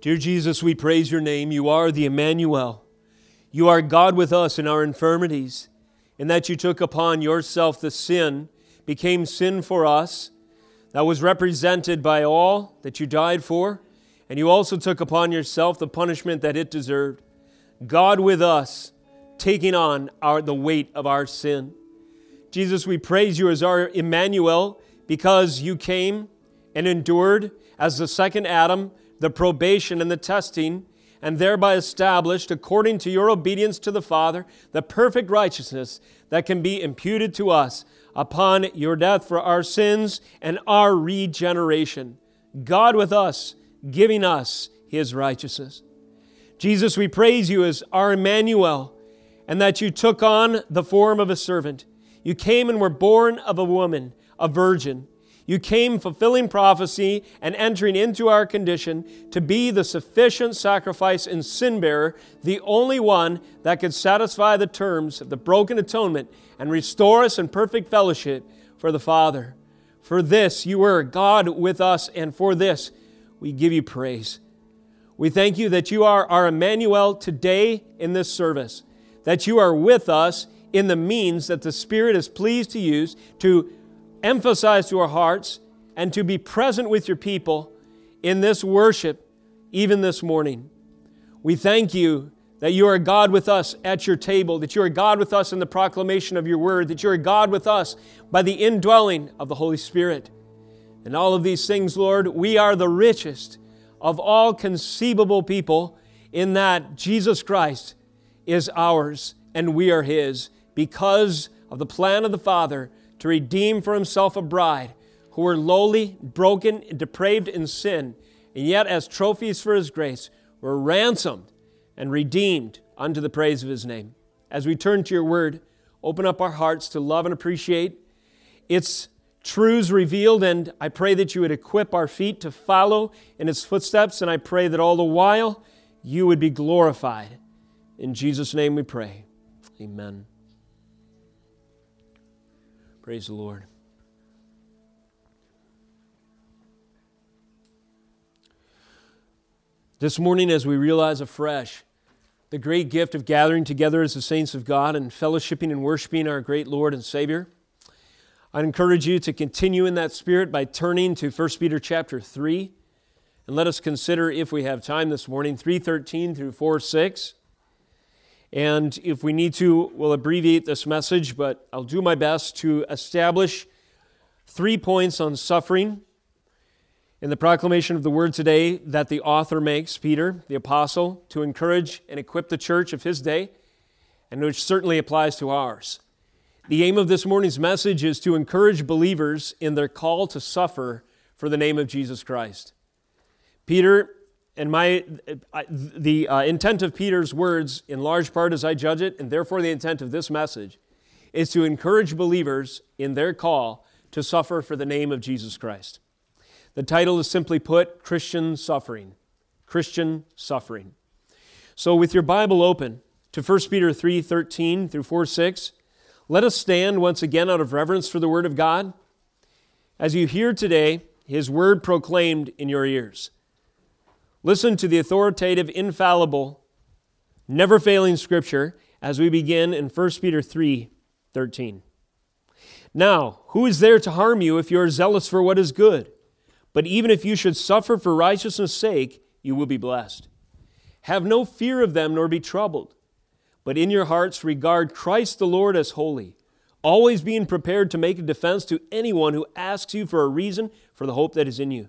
Dear Jesus, we praise your name. You are the Emmanuel. You are God with us in our infirmities, in that you took upon yourself the sin, became sin for us, that was represented by all that you died for, and you also took upon yourself the punishment that it deserved. God with us, taking on our, the weight of our sin. Jesus, we praise you as our Emmanuel because you came and endured as the second Adam the probation and the testing, and thereby established, according to your obedience to the Father, the perfect righteousness that can be imputed to us upon your death for our sins and our regeneration. God with us, giving us his righteousness. Jesus, we praise you as our Emmanuel, and that you took on the form of a servant. You came and were born of a woman, a virgin. You came fulfilling prophecy and entering into our condition to be the sufficient sacrifice and sin bearer, the only one that could satisfy the terms of the broken atonement and restore us in perfect fellowship for the Father. For this you were God with us, and for this we give you praise. We thank you that you are our Emmanuel today in this service, that you are with us in the means that the Spirit is pleased to use to emphasize to our hearts and to be present with your people in this worship, even this morning. We thank you that you are God with us at your table, that you are God with us in the proclamation of your word, that you are God with us by the indwelling of the Holy Spirit. And all of these things, Lord, we are the richest of all conceivable people in that Jesus Christ is ours and we are His because of the plan of the Father to redeem for himself a bride who were lowly, broken, depraved in sin, and yet as trophies for his grace were ransomed and redeemed unto the praise of his name. As we turn to your word, open up our hearts to love and appreciate its truths revealed, and I pray that you would equip our feet to follow in its footsteps, and I pray that all the while you would be glorified. In Jesus' name we pray. Amen. Praise the Lord. This morning, as we realize afresh the great gift of gathering together as the saints of God and fellowshipping and worshiping our great Lord and Savior, I encourage you to continue in that spirit by turning to 1 Peter chapter 3. And let us consider, if we have time this morning, 313 through 4 6. And if we need to, we'll abbreviate this message, but I'll do my best to establish three points on suffering in the proclamation of the word today that the author makes, Peter, the apostle, to encourage and equip the church of his day, and which certainly applies to ours. The aim of this morning's message is to encourage believers in their call to suffer for the name of Jesus Christ. Peter and my the uh, intent of Peter's words, in large part as I judge it, and therefore the intent of this message, is to encourage believers in their call to suffer for the name of Jesus Christ. The title is simply put Christian Suffering. Christian Suffering. So, with your Bible open to 1 Peter 3 13 through 4 6, let us stand once again out of reverence for the Word of God. As you hear today, His Word proclaimed in your ears. Listen to the authoritative, infallible, never failing scripture as we begin in 1 Peter 3 13. Now, who is there to harm you if you are zealous for what is good? But even if you should suffer for righteousness' sake, you will be blessed. Have no fear of them, nor be troubled, but in your hearts regard Christ the Lord as holy, always being prepared to make a defense to anyone who asks you for a reason for the hope that is in you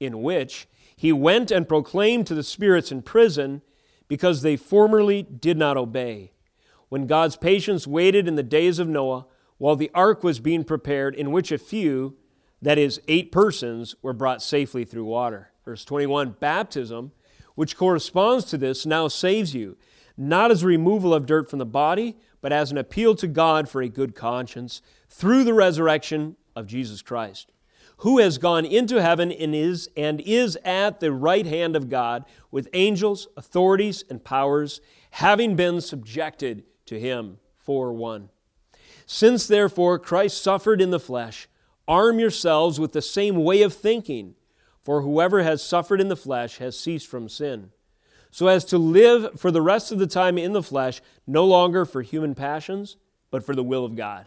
in which he went and proclaimed to the spirits in prison because they formerly did not obey. When God's patience waited in the days of Noah while the ark was being prepared, in which a few, that is, eight persons, were brought safely through water. Verse 21 Baptism, which corresponds to this, now saves you, not as a removal of dirt from the body, but as an appeal to God for a good conscience through the resurrection of Jesus Christ, who has gone into heaven and is and is at the right hand of God with angels, authorities, and powers, having been subjected to him for one. Since therefore Christ suffered in the flesh, arm yourselves with the same way of thinking, for whoever has suffered in the flesh has ceased from sin so as to live for the rest of the time in the flesh, no longer for human passions, but for the will of God.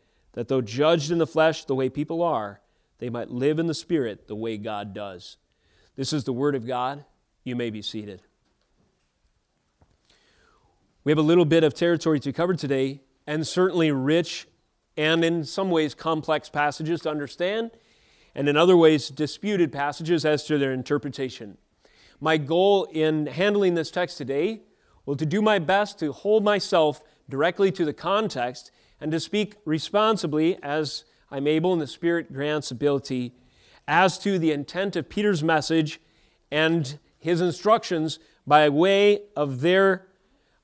that though judged in the flesh the way people are, they might live in the spirit the way God does. This is the word of God. You may be seated. We have a little bit of territory to cover today, and certainly rich and in some ways complex passages to understand, and in other ways disputed passages as to their interpretation. My goal in handling this text today will to do my best to hold myself directly to the context and to speak responsibly as I'm able and the Spirit grants ability as to the intent of Peter's message and his instructions by way of their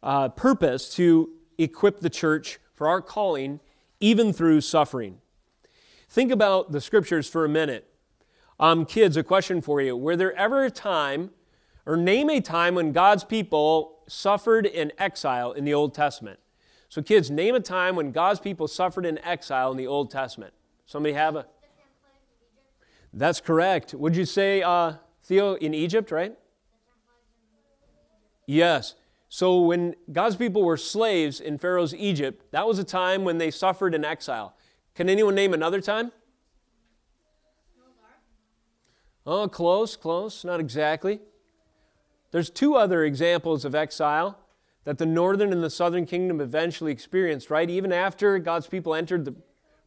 uh, purpose to equip the church for our calling, even through suffering. Think about the scriptures for a minute. Um, kids, a question for you. Were there ever a time or name a time when God's people suffered in exile in the Old Testament. So, kids, name a time when God's people suffered in exile in the Old Testament. Somebody have a. That's correct. Would you say, uh, Theo, in Egypt, right? Yes. So, when God's people were slaves in Pharaoh's Egypt, that was a time when they suffered in exile. Can anyone name another time? Oh, close, close. Not exactly. There's two other examples of exile that the northern and the southern kingdom eventually experienced, right? Even after God's people entered the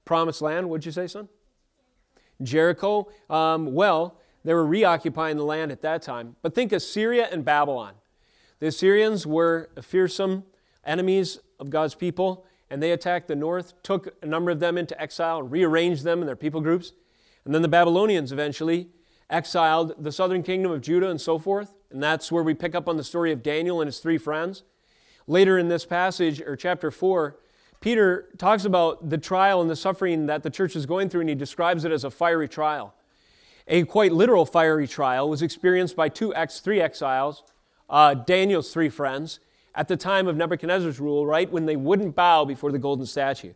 promised land. What'd you say, son? Jericho. Um, well, they were reoccupying the land at that time. But think of Syria and Babylon. The Assyrians were fearsome enemies of God's people, and they attacked the north, took a number of them into exile, rearranged them in their people groups. And then the Babylonians eventually exiled the southern kingdom of Judah and so forth. And that's where we pick up on the story of Daniel and his three friends. Later in this passage, or chapter 4, Peter talks about the trial and the suffering that the church is going through, and he describes it as a fiery trial. A quite literal fiery trial was experienced by two ex, three exiles, uh, Daniel's three friends, at the time of Nebuchadnezzar's rule, right, when they wouldn't bow before the golden statue.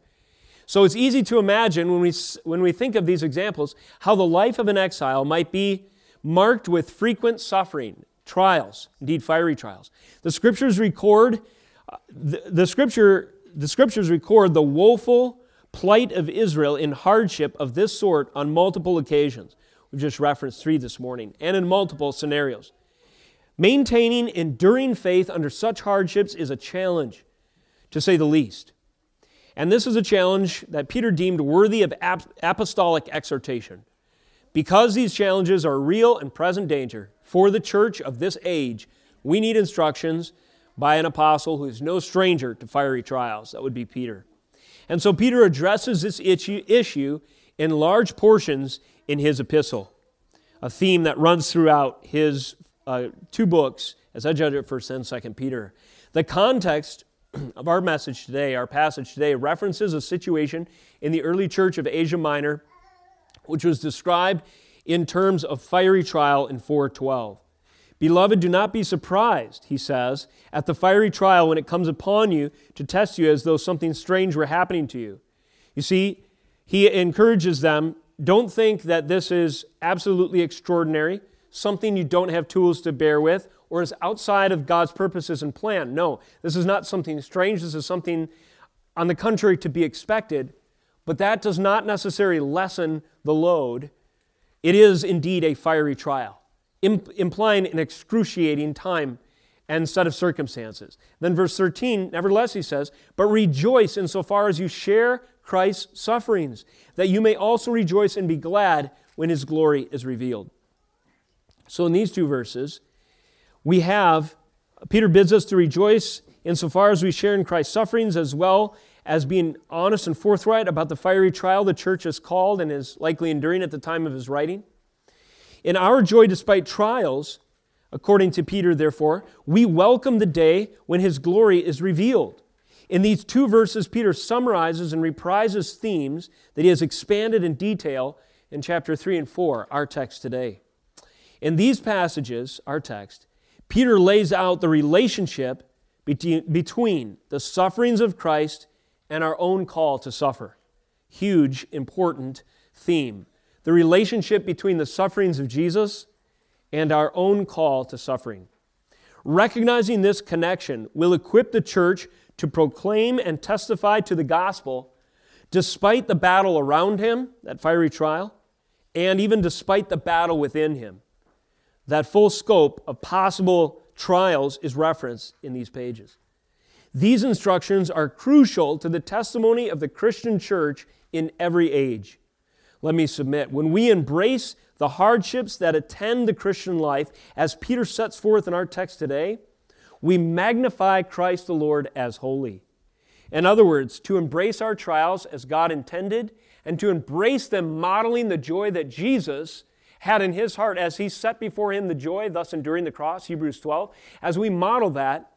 So it's easy to imagine when we, when we think of these examples how the life of an exile might be marked with frequent suffering trials, indeed fiery trials. The scriptures record the, the scripture the scriptures record the woeful plight of Israel in hardship of this sort on multiple occasions. We've just referenced three this morning, and in multiple scenarios. Maintaining enduring faith under such hardships is a challenge, to say the least. And this is a challenge that Peter deemed worthy of apostolic exhortation. Because these challenges are real and present danger, for the church of this age, we need instructions by an apostle who is no stranger to fiery trials. That would be Peter. And so Peter addresses this issue in large portions in his epistle, a theme that runs throughout his uh, two books, as I judge it, 1st and 2nd Peter. The context of our message today, our passage today, references a situation in the early church of Asia Minor, which was described in terms of fiery trial in 412. Beloved, do not be surprised, he says, at the fiery trial when it comes upon you to test you as though something strange were happening to you. You see, he encourages them don't think that this is absolutely extraordinary, something you don't have tools to bear with, or is outside of God's purposes and plan. No, this is not something strange. This is something, on the contrary, to be expected, but that does not necessarily lessen the load it is indeed a fiery trial. Implying an excruciating time and set of circumstances. Then, verse 13, nevertheless, he says, But rejoice insofar as you share Christ's sufferings, that you may also rejoice and be glad when his glory is revealed. So, in these two verses, we have Peter bids us to rejoice insofar as we share in Christ's sufferings, as well as being honest and forthright about the fiery trial the church is called and is likely enduring at the time of his writing. In our joy despite trials, according to Peter, therefore, we welcome the day when his glory is revealed. In these two verses, Peter summarizes and reprises themes that he has expanded in detail in chapter 3 and 4, our text today. In these passages, our text, Peter lays out the relationship between the sufferings of Christ and our own call to suffer. Huge, important theme. The relationship between the sufferings of Jesus and our own call to suffering. Recognizing this connection will equip the church to proclaim and testify to the gospel despite the battle around him, that fiery trial, and even despite the battle within him. That full scope of possible trials is referenced in these pages. These instructions are crucial to the testimony of the Christian church in every age. Let me submit, when we embrace the hardships that attend the Christian life, as Peter sets forth in our text today, we magnify Christ the Lord as holy. In other words, to embrace our trials as God intended and to embrace them modeling the joy that Jesus had in his heart as he set before him the joy, thus enduring the cross, Hebrews 12. As we model that,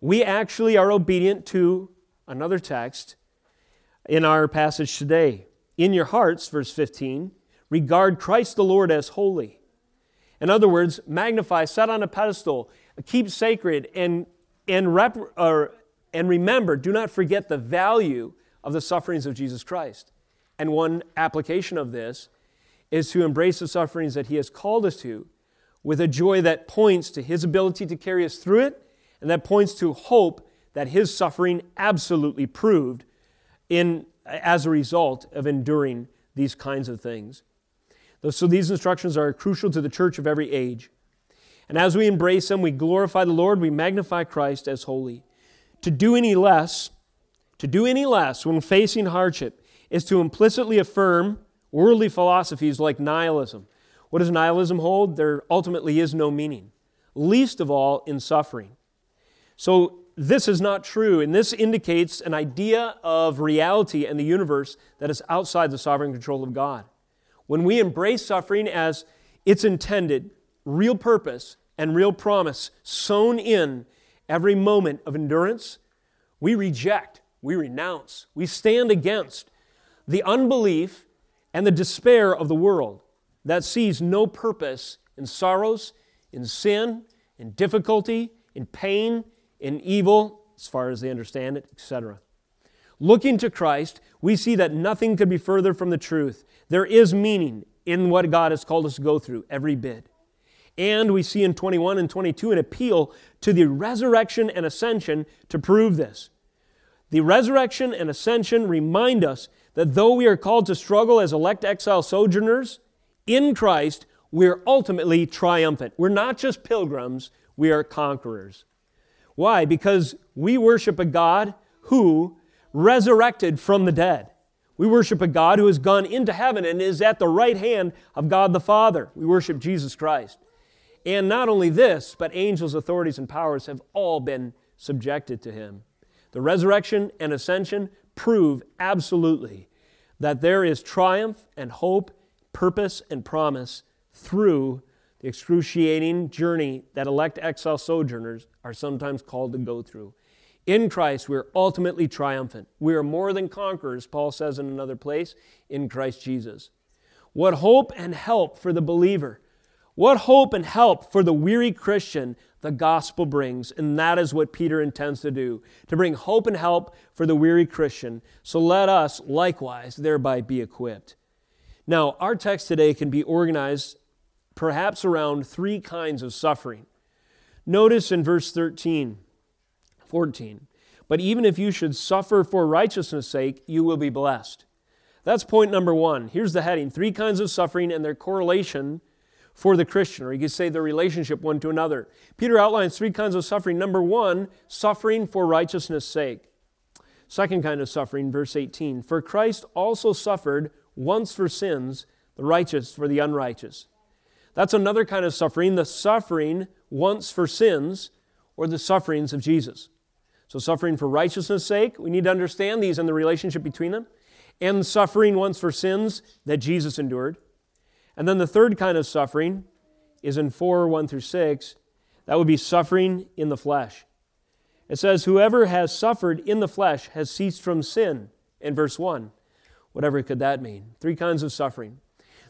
we actually are obedient to another text in our passage today. In your hearts, verse 15, regard Christ the Lord as holy. In other words, magnify, set on a pedestal, keep sacred, and, and, rep, or, and remember, do not forget the value of the sufferings of Jesus Christ. And one application of this is to embrace the sufferings that He has called us to with a joy that points to His ability to carry us through it and that points to hope that His suffering absolutely proved in, as a result of enduring these kinds of things. So these instructions are crucial to the church of every age. And as we embrace them, we glorify the Lord, we magnify Christ as holy. To do any less, to do any less when facing hardship is to implicitly affirm worldly philosophies like nihilism. What does nihilism hold? There ultimately is no meaning, least of all in suffering. So, this is not true, and this indicates an idea of reality and the universe that is outside the sovereign control of God. When we embrace suffering as its intended, real purpose, and real promise sown in every moment of endurance, we reject, we renounce, we stand against the unbelief and the despair of the world that sees no purpose in sorrows, in sin, in difficulty, in pain, in evil, as far as they understand it, etc. Looking to Christ, we see that nothing could be further from the truth. There is meaning in what God has called us to go through, every bit. And we see in 21 and 22 an appeal to the resurrection and ascension to prove this. The resurrection and ascension remind us that though we are called to struggle as elect exile sojourners in Christ, we're ultimately triumphant. We're not just pilgrims, we are conquerors. Why? Because we worship a God who resurrected from the dead. We worship a God who has gone into heaven and is at the right hand of God the Father. We worship Jesus Christ. And not only this, but angels, authorities, and powers have all been subjected to him. The resurrection and ascension prove absolutely that there is triumph and hope, purpose and promise through the excruciating journey that elect exile sojourners are sometimes called to go through. In Christ, we're ultimately triumphant. We are more than conquerors, Paul says in another place, in Christ Jesus. What hope and help for the believer. What hope and help for the weary Christian the gospel brings, and that is what Peter intends to do to bring hope and help for the weary Christian. So let us likewise thereby be equipped. Now, our text today can be organized perhaps around three kinds of suffering. Notice in verse 13, 14, but even if you should suffer for righteousness' sake, you will be blessed. That's point number one. Here's the heading three kinds of suffering and their correlation for the Christian, or you could say the relationship one to another. Peter outlines three kinds of suffering. Number one, suffering for righteousness' sake. Second kind of suffering, verse 18 For Christ also suffered once for sins, the righteous for the unrighteous. That's another kind of suffering, the suffering once for sins, or the sufferings of Jesus. So, suffering for righteousness' sake, we need to understand these and the relationship between them, and suffering once for sins that Jesus endured. And then the third kind of suffering is in 4 1 through 6. That would be suffering in the flesh. It says, Whoever has suffered in the flesh has ceased from sin, in verse 1. Whatever could that mean? Three kinds of suffering.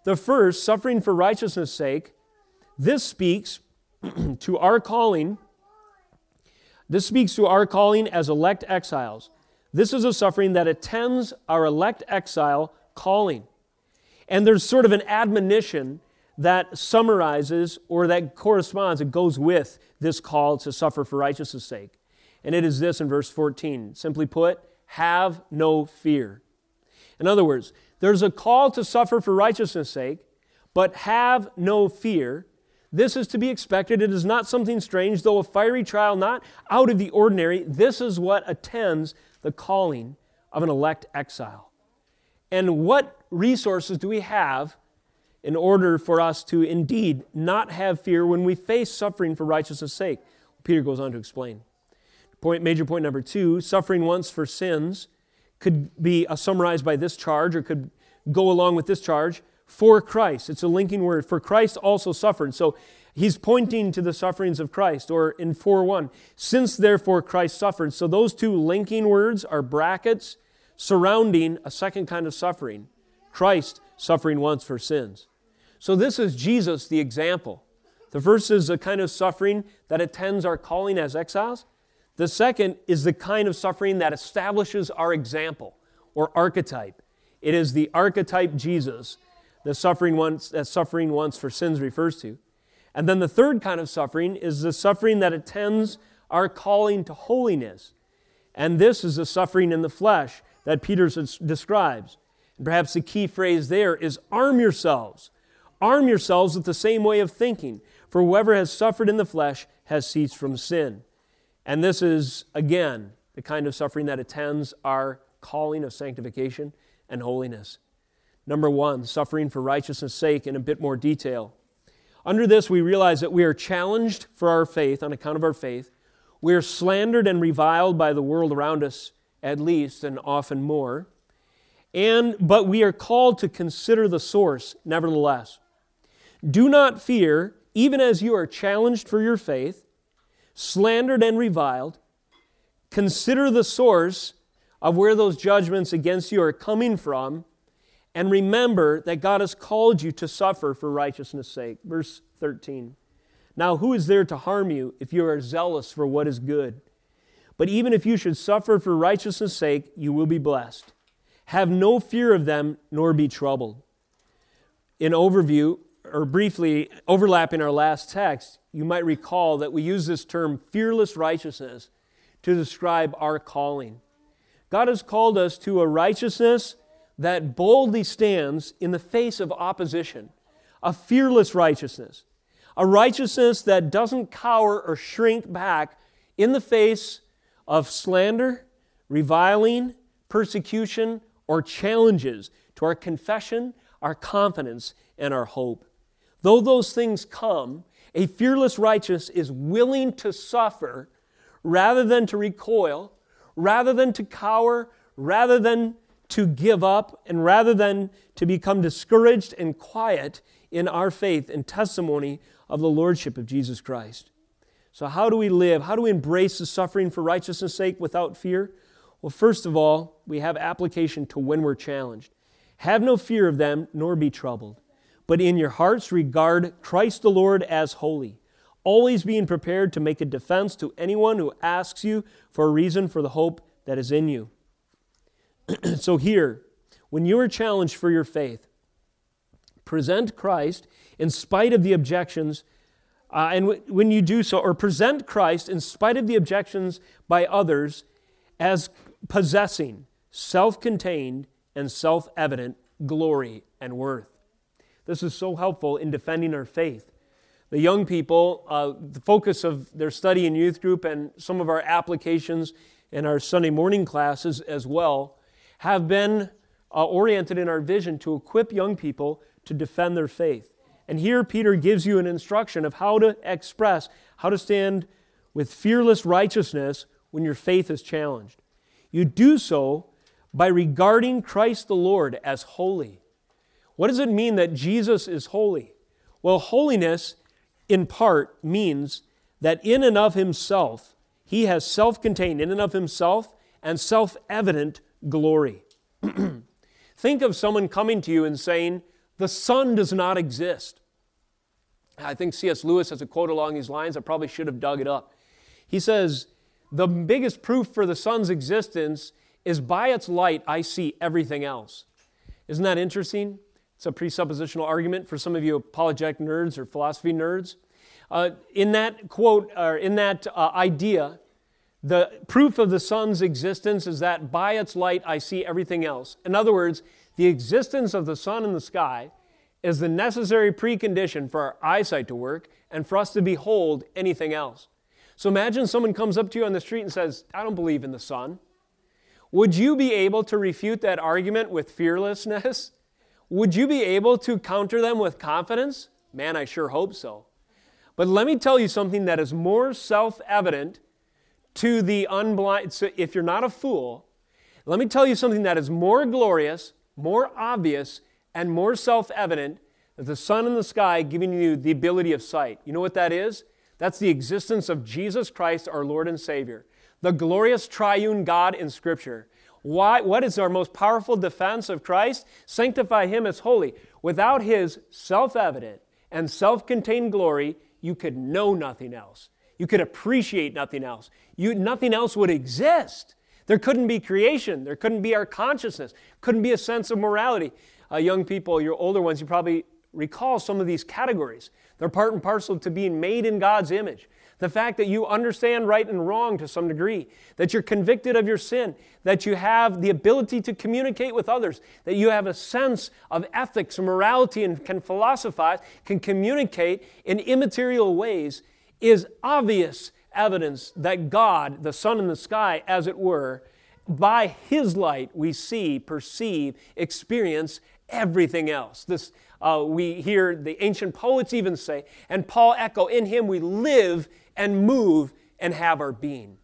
The first, suffering for righteousness' sake, this speaks to our calling. This speaks to our calling as elect exiles. This is a suffering that attends our elect exile calling. And there's sort of an admonition that summarizes or that corresponds, it goes with this call to suffer for righteousness' sake. And it is this in verse 14. Simply put, have no fear. In other words, there's a call to suffer for righteousness' sake, but have no fear. This is to be expected. It is not something strange, though a fiery trial not out of the ordinary. This is what attends the calling of an elect exile. And what resources do we have in order for us to indeed not have fear when we face suffering for righteousness' sake? Peter goes on to explain. Point, major point number two suffering once for sins could be uh, summarized by this charge or could go along with this charge for Christ. It's a linking word. For Christ also suffered. So he's pointing to the sufferings of Christ, or in 4 1, since therefore Christ suffered. So those two linking words are brackets surrounding a second kind of suffering Christ suffering once for sins. So this is Jesus, the example. The first is a kind of suffering that attends our calling as exiles. The second is the kind of suffering that establishes our example or archetype. It is the archetype Jesus the suffering once, that suffering once for sins refers to. And then the third kind of suffering is the suffering that attends our calling to holiness. And this is the suffering in the flesh that Peter describes. And perhaps the key phrase there is arm yourselves. Arm yourselves with the same way of thinking, for whoever has suffered in the flesh has ceased from sin. And this is, again, the kind of suffering that attends our calling of sanctification and holiness. Number one, suffering for righteousness' sake in a bit more detail. Under this, we realize that we are challenged for our faith on account of our faith. We are slandered and reviled by the world around us, at least, and often more. And, but we are called to consider the source, nevertheless. Do not fear, even as you are challenged for your faith, slandered and reviled. Consider the source of where those judgments against you are coming from, and remember that God has called you to suffer for righteousness' sake. Verse 13. Now, who is there to harm you if you are zealous for what is good? But even if you should suffer for righteousness' sake, you will be blessed. Have no fear of them, nor be troubled. In overview, or briefly overlapping our last text, you might recall that we use this term fearless righteousness to describe our calling. God has called us to a righteousness that boldly stands in the face of opposition, a fearless righteousness, a righteousness that doesn't cower or shrink back in the face of slander, reviling, persecution, or challenges to our confession, our confidence, and our hope. Though those things come, a fearless righteous is willing to suffer rather than to recoil, rather than to cower, rather than to give up, and rather than to become discouraged and quiet in our faith and testimony of the Lordship of Jesus Christ. So, how do we live? How do we embrace the suffering for righteousness' sake without fear? Well, first of all, we have application to when we're challenged. Have no fear of them, nor be troubled. But in your hearts, regard Christ the Lord as holy, always being prepared to make a defense to anyone who asks you for a reason for the hope that is in you. so, here, when you are challenged for your faith, present Christ in spite of the objections uh, and w- when you do so, or present Christ in spite of the objections by others as possessing self contained and self evident glory and worth. This is so helpful in defending our faith. The young people, uh, the focus of their study in youth group and some of our applications in our Sunday morning classes as well, have been uh, oriented in our vision to equip young people to defend their faith. And here Peter gives you an instruction of how to express, how to stand with fearless righteousness when your faith is challenged. You do so by regarding Christ the Lord as holy. What does it mean that Jesus is holy? Well, holiness in part means that in and of himself, he has self contained, in and of himself, and self evident glory. Think of someone coming to you and saying, The sun does not exist. I think C.S. Lewis has a quote along these lines. I probably should have dug it up. He says, The biggest proof for the sun's existence is by its light, I see everything else. Isn't that interesting? It's a presuppositional argument for some of you apologetic nerds or philosophy nerds. Uh, in that quote, or in that uh, idea, the proof of the sun's existence is that by its light I see everything else. In other words, the existence of the sun in the sky is the necessary precondition for our eyesight to work and for us to behold anything else. So imagine someone comes up to you on the street and says, I don't believe in the sun. Would you be able to refute that argument with fearlessness? Would you be able to counter them with confidence? Man, I sure hope so. But let me tell you something that is more self evident to the unblind. So if you're not a fool, let me tell you something that is more glorious, more obvious, and more self evident than the sun in the sky giving you the ability of sight. You know what that is? That's the existence of Jesus Christ, our Lord and Savior, the glorious triune God in Scripture. Why, what is our most powerful defense of Christ? Sanctify him as holy. Without his self evident and self contained glory, you could know nothing else. You could appreciate nothing else. You, nothing else would exist. There couldn't be creation. There couldn't be our consciousness. Couldn't be a sense of morality. Uh, young people, your older ones, you probably recall some of these categories. They're part and parcel to being made in God's image. The fact that you understand right and wrong to some degree, that you're convicted of your sin, that you have the ability to communicate with others, that you have a sense of ethics and morality and can philosophize, can communicate in immaterial ways, is obvious evidence that God, the sun in the sky, as it were, by His light we see, perceive, experience everything else. This uh, we hear the ancient poets even say, and Paul echo, in him we live and move and have our being.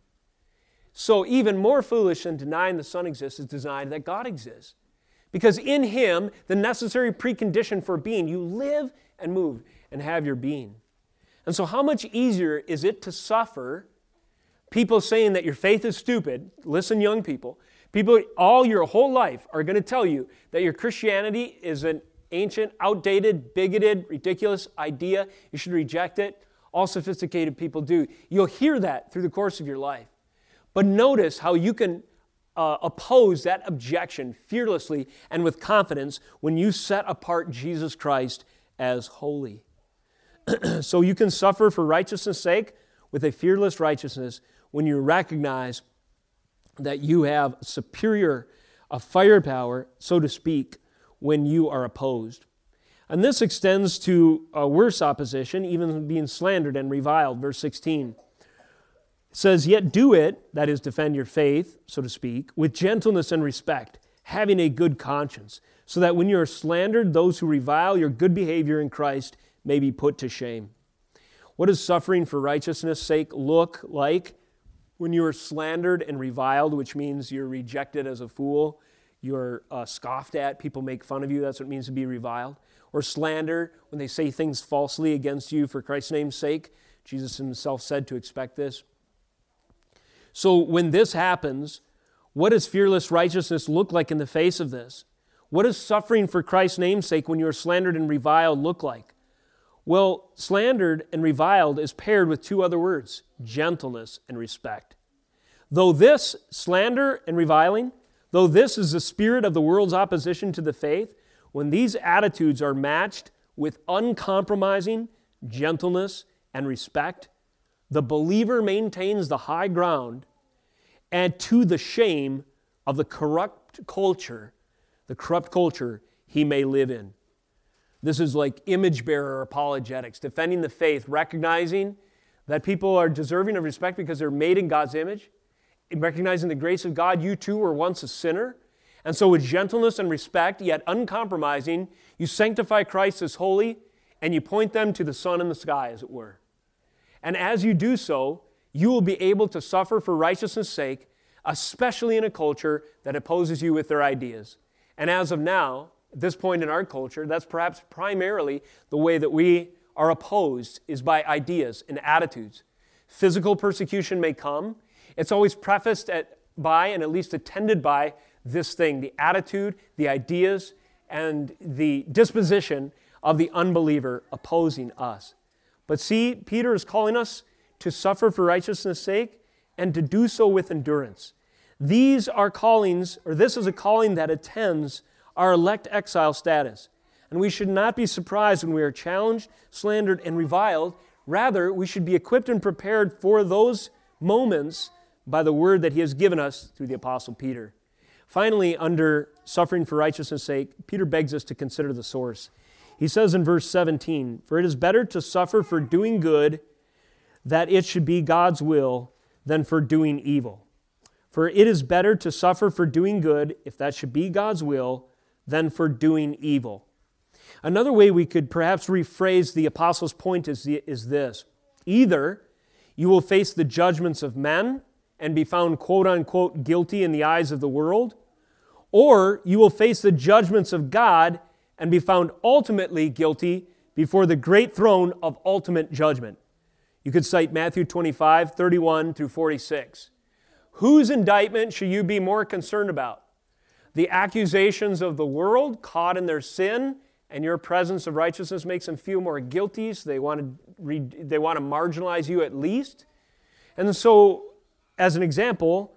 So, even more foolish than denying the sun exists is denying that God exists. Because in Him, the necessary precondition for being, you live and move and have your being. And so, how much easier is it to suffer people saying that your faith is stupid? Listen, young people. People all your whole life are going to tell you that your Christianity is an ancient, outdated, bigoted, ridiculous idea. You should reject it. All sophisticated people do. You'll hear that through the course of your life. But notice how you can uh, oppose that objection fearlessly and with confidence when you set apart Jesus Christ as holy. so you can suffer for righteousness' sake with a fearless righteousness when you recognize that you have superior a firepower, so to speak, when you are opposed. And this extends to a worse opposition, even being slandered and reviled. Verse 16 it says, Yet do it, that is, defend your faith, so to speak, with gentleness and respect, having a good conscience, so that when you are slandered, those who revile your good behavior in Christ may be put to shame. What does suffering for righteousness' sake look like? When you are slandered and reviled, which means you're rejected as a fool, you're uh, scoffed at, people make fun of you, that's what it means to be reviled or slander, when they say things falsely against you for Christ's name's sake. Jesus himself said to expect this. So when this happens, what does fearless righteousness look like in the face of this? What does suffering for Christ's name's sake when you are slandered and reviled look like? Well, slandered and reviled is paired with two other words gentleness and respect. Though this slander and reviling, though this is the spirit of the world's opposition to the faith, when these attitudes are matched with uncompromising gentleness and respect, the believer maintains the high ground and to the shame of the corrupt culture, the corrupt culture he may live in. This is like image bearer apologetics, defending the faith, recognizing that people are deserving of respect because they're made in God's image, and recognizing the grace of God. You too were once a sinner. And so, with gentleness and respect, yet uncompromising, you sanctify Christ as holy and you point them to the sun in the sky, as it were. And as you do so, you will be able to suffer for righteousness' sake, especially in a culture that opposes you with their ideas. And as of now, at this point in our culture, that's perhaps primarily the way that we are opposed is by ideas and attitudes. Physical persecution may come. It's always prefaced at, by and at least attended by this thing the attitude, the ideas, and the disposition of the unbeliever opposing us. But see, Peter is calling us to suffer for righteousness' sake and to do so with endurance. These are callings, or this is a calling that attends our elect exile status. And we should not be surprised when we are challenged, slandered, and reviled. Rather, we should be equipped and prepared for those moments by the word that he has given us through the Apostle Peter. Finally, under suffering for righteousness' sake, Peter begs us to consider the source. He says in verse 17, For it is better to suffer for doing good, that it should be God's will, than for doing evil. For it is better to suffer for doing good, if that should be God's will, than for doing evil. Another way we could perhaps rephrase the apostle's point is, is this either you will face the judgments of men and be found quote unquote guilty in the eyes of the world, or you will face the judgments of God and be found ultimately guilty before the great throne of ultimate judgment. You could cite Matthew 25, 31 through 46. Whose indictment should you be more concerned about? The accusations of the world caught in their sin, and your presence of righteousness makes them feel more guilty, so they want to, they want to marginalize you at least. And so, as an example,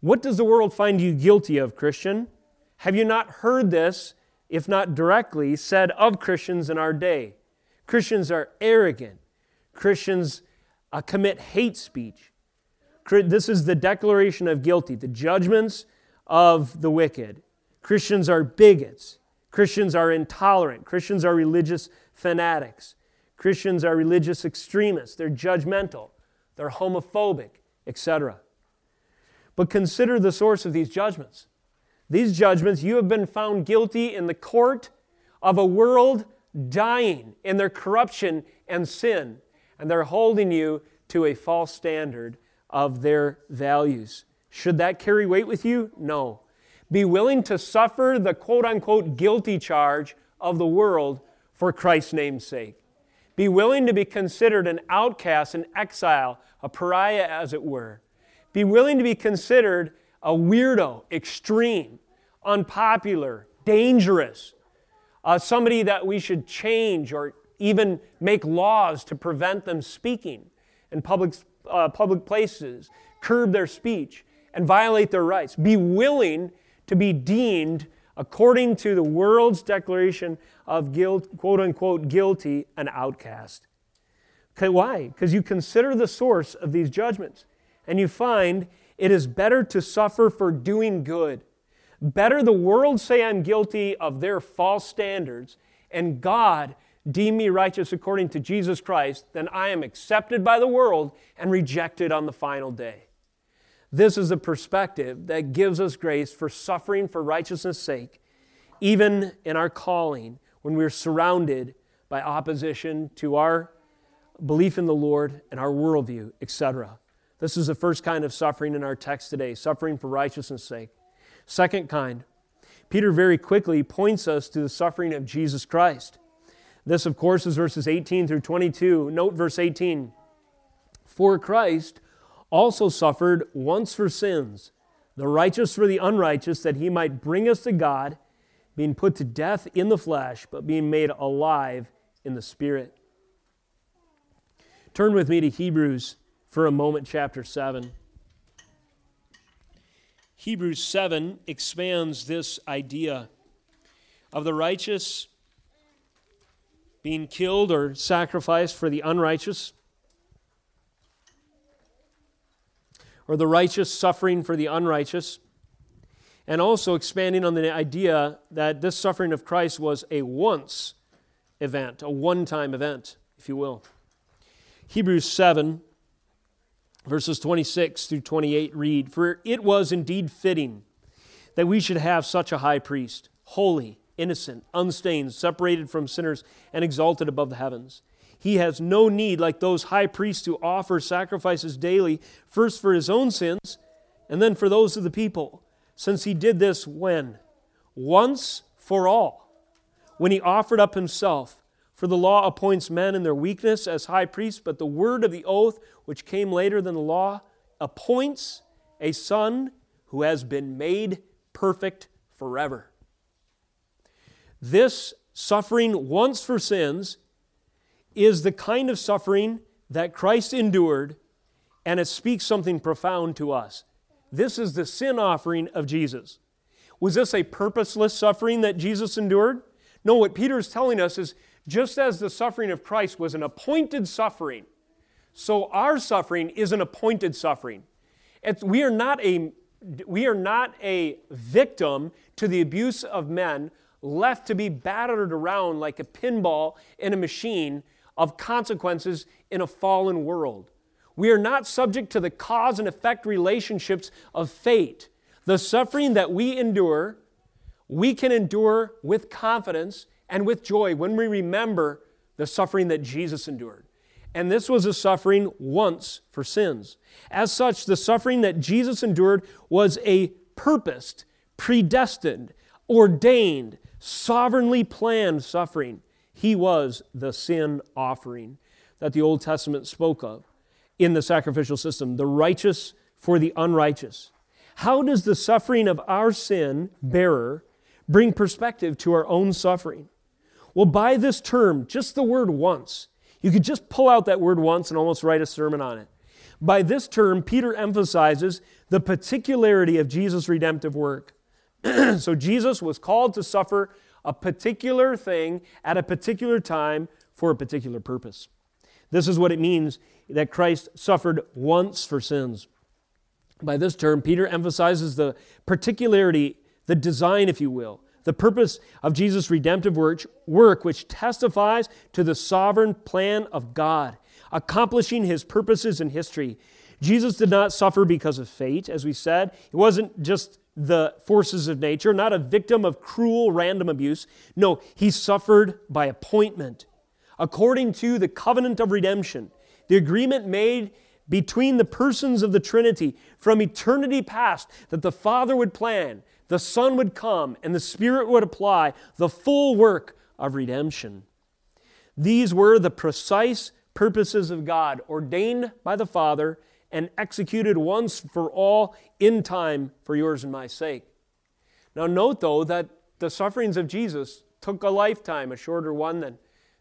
what does the world find you guilty of, Christian? Have you not heard this, if not directly, said of Christians in our day? Christians are arrogant. Christians uh, commit hate speech. This is the declaration of guilty, the judgments of the wicked. Christians are bigots. Christians are intolerant. Christians are religious fanatics. Christians are religious extremists. They're judgmental. They're homophobic, etc. But consider the source of these judgments. These judgments, you have been found guilty in the court of a world dying in their corruption and sin, and they're holding you to a false standard of their values. Should that carry weight with you? No. Be willing to suffer the quote unquote guilty charge of the world for Christ's name's sake. Be willing to be considered an outcast, an exile, a pariah, as it were. Be willing to be considered a weirdo, extreme, unpopular, dangerous, uh, somebody that we should change or even make laws to prevent them speaking in public, uh, public places, curb their speech and violate their rights. Be willing to be deemed, according to the world's declaration of guilt, quote unquote, guilty, and outcast. Okay, why? Because you consider the source of these judgments and you find it is better to suffer for doing good. Better the world say I'm guilty of their false standards and God deem me righteous according to Jesus Christ than I am accepted by the world and rejected on the final day. This is a perspective that gives us grace for suffering for righteousness' sake, even in our calling when we're surrounded by opposition to our belief in the Lord and our worldview, etc. This is the first kind of suffering in our text today suffering for righteousness' sake. Second kind, Peter very quickly points us to the suffering of Jesus Christ. This, of course, is verses 18 through 22. Note verse 18 For Christ also suffered once for sins, the righteous for the unrighteous, that he might bring us to God, being put to death in the flesh, but being made alive in the Spirit. Turn with me to Hebrews for a moment, chapter 7. Hebrews 7 expands this idea of the righteous being killed or sacrificed for the unrighteous. or the righteous suffering for the unrighteous, and also expanding on the idea that this suffering of Christ was a once event, a one time event, if you will. Hebrews 7, verses 26 through 28 read For it was indeed fitting that we should have such a high priest, holy, innocent, unstained, separated from sinners, and exalted above the heavens. He has no need, like those high priests, to offer sacrifices daily, first for his own sins, and then for those of the people, since he did this when? Once for all, when he offered up himself. For the law appoints men in their weakness as high priests, but the word of the oath, which came later than the law, appoints a son who has been made perfect forever. This suffering once for sins is the kind of suffering that Christ endured, and it speaks something profound to us. This is the sin offering of Jesus. Was this a purposeless suffering that Jesus endured? No, what Peter is telling us is just as the suffering of Christ was an appointed suffering, so our suffering is an appointed suffering. It's, we, are not a, we are not a victim to the abuse of men left to be battered around like a pinball in a machine of consequences in a fallen world. We are not subject to the cause and effect relationships of fate. The suffering that we endure, we can endure with confidence and with joy when we remember the suffering that Jesus endured. And this was a suffering once for sins. As such, the suffering that Jesus endured was a purposed, predestined, ordained, sovereignly planned suffering. He was the sin offering that the Old Testament spoke of in the sacrificial system, the righteous for the unrighteous. How does the suffering of our sin bearer bring perspective to our own suffering? Well, by this term, just the word once, you could just pull out that word once and almost write a sermon on it. By this term, Peter emphasizes the particularity of Jesus' redemptive work. so Jesus was called to suffer a particular thing at a particular time for a particular purpose. This is what it means that Christ suffered once for sins. By this term, Peter emphasizes the particularity, the design, if you will, the purpose of Jesus' redemptive work, work, which testifies to the sovereign plan of God, accomplishing his purposes in history. Jesus did not suffer because of fate, as we said. It wasn't just the forces of nature, not a victim of cruel random abuse. No, he suffered by appointment. According to the covenant of redemption, the agreement made between the persons of the Trinity from eternity past that the Father would plan, the Son would come, and the Spirit would apply the full work of redemption. These were the precise purposes of God, ordained by the Father and executed once for all in time for yours and my sake. Now, note though that the sufferings of Jesus took a lifetime, a shorter one than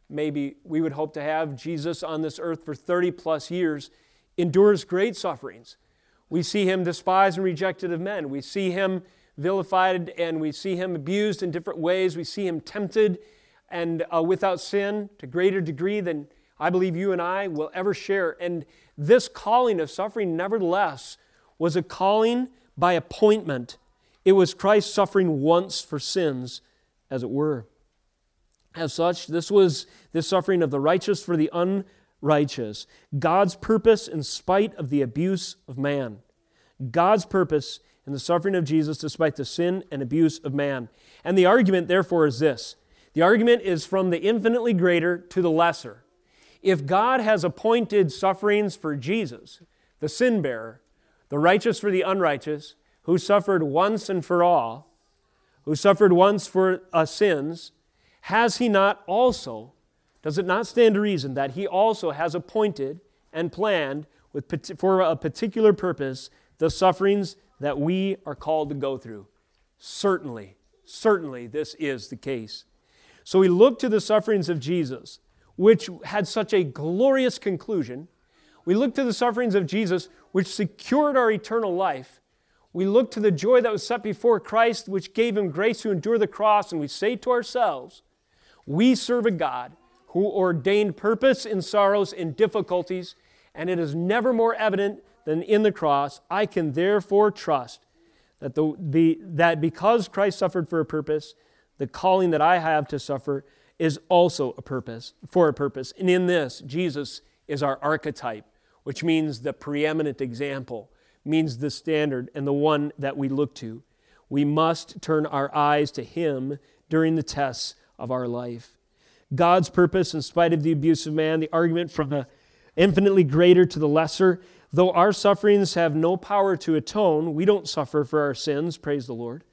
maybe we would hope to have. Jesus on this earth for 30 plus years endures great sufferings. We see him despised and rejected of men. We see him vilified and we see him abused in different ways. We see him tempted and uh, without sin to greater degree than I believe you and I will ever share. And this calling of suffering, nevertheless, was a calling by appointment. It was Christ suffering once for sins, as it were. As such, this was the suffering of the righteous for the unrighteous. God's purpose in spite of the abuse of man. God's purpose in the suffering of Jesus despite the sin and abuse of man. And the argument, therefore, is this the argument is from the infinitely greater to the lesser. If God has appointed sufferings for Jesus, the sin bearer, the righteous for the unrighteous, who suffered once and for all, who suffered once for uh, sins, has he not also, does it not stand to reason that he also has appointed and planned with, for a particular purpose the sufferings that we are called to go through? Certainly, certainly this is the case. So we look to the sufferings of Jesus which had such a glorious conclusion. We look to the sufferings of Jesus, which secured our eternal life. We look to the joy that was set before Christ, which gave him grace to endure the cross, and we say to ourselves, We serve a God who ordained purpose in sorrows and difficulties, and it is never more evident than in the cross. I can therefore trust that, the, the, that because Christ suffered for a purpose, the calling that I have to suffer is also a purpose, for a purpose. And in this, Jesus is our archetype, which means the preeminent example, means the standard and the one that we look to. We must turn our eyes to Him during the tests of our life. God's purpose, in spite of the abuse of man, the argument from the infinitely greater to the lesser, though our sufferings have no power to atone, we don't suffer for our sins, praise the Lord.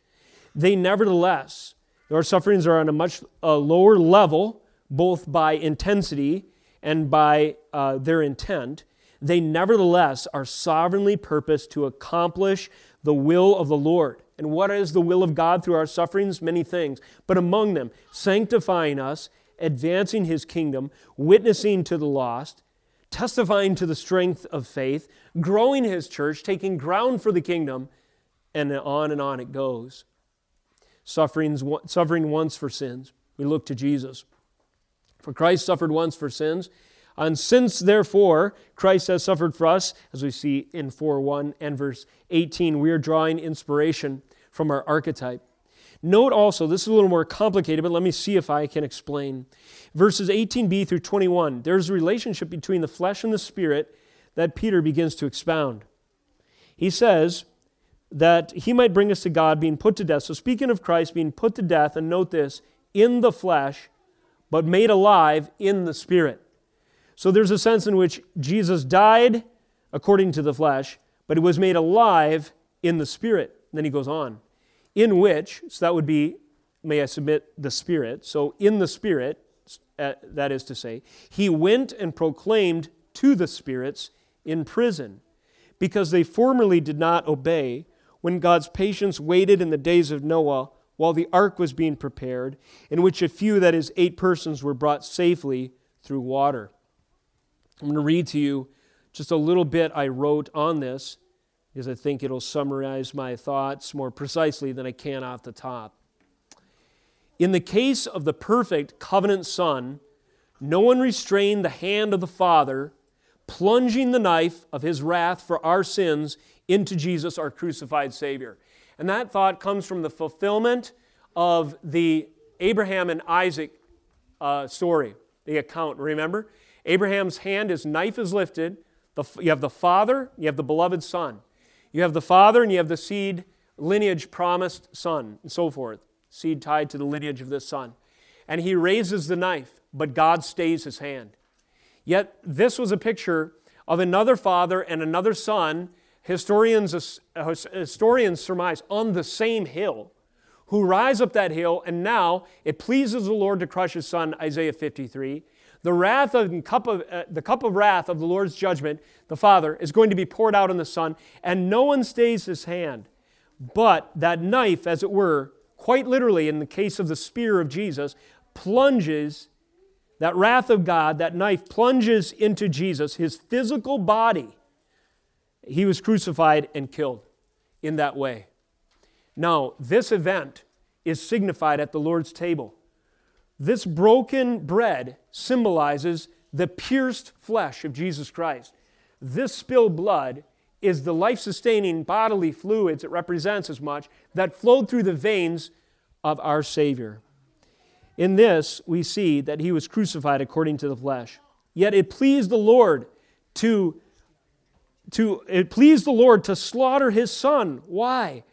They nevertheless, our sufferings are on a much uh, lower level, both by intensity and by uh, their intent, they nevertheless are sovereignly purposed to accomplish the will of the Lord. And what is the will of God through our sufferings? Many things. But among them, sanctifying us, advancing his kingdom, witnessing to the lost, testifying to the strength of faith, growing his church, taking ground for the kingdom, and on and on it goes. Sufferings, suffering once for sins. We look to Jesus. For Christ suffered once for sins. And since, therefore, Christ has suffered for us, as we see in 4 1 and verse 18, we are drawing inspiration from our archetype. Note also, this is a little more complicated, but let me see if I can explain. Verses 18b through 21, there's a relationship between the flesh and the spirit that Peter begins to expound. He says that he might bring us to God being put to death. So, speaking of Christ being put to death, and note this, in the flesh, but made alive in the Spirit. So there's a sense in which Jesus died according to the flesh, but he was made alive in the Spirit. And then he goes on, in which, so that would be, may I submit, the Spirit. So in the Spirit, uh, that is to say, he went and proclaimed to the spirits in prison, because they formerly did not obey when God's patience waited in the days of Noah while the ark was being prepared, in which a few, that is, eight persons, were brought safely through water. I'm going to read to you just a little bit I wrote on this because I think it'll summarize my thoughts more precisely than I can off the top. In the case of the perfect covenant Son, no one restrained the hand of the Father, plunging the knife of his wrath for our sins into Jesus, our crucified Savior. And that thought comes from the fulfillment of the Abraham and Isaac uh, story, the account. Remember? Abraham's hand, his knife is lifted. You have the father, you have the beloved son. You have the father, and you have the seed lineage promised son, and so forth. Seed tied to the lineage of this son. And he raises the knife, but God stays his hand. Yet, this was a picture of another father and another son historians, historians surmise on the same hill, who rise up that hill, and now it pleases the Lord to crush his son, Isaiah 53. The wrath of cup of uh, the cup of wrath of the Lord's judgment, the Father, is going to be poured out on the Son, and no one stays his hand. But that knife, as it were, quite literally in the case of the spear of Jesus, plunges that wrath of God, that knife plunges into Jesus, his physical body he was crucified and killed in that way. Now, this event is signified at the Lord's table. This broken bread symbolizes the pierced flesh of Jesus Christ. This spilled blood is the life sustaining bodily fluids it represents as much that flowed through the veins of our Savior. In this, we see that he was crucified according to the flesh. Yet it pleased the Lord to to it pleased the Lord to slaughter his son. Why?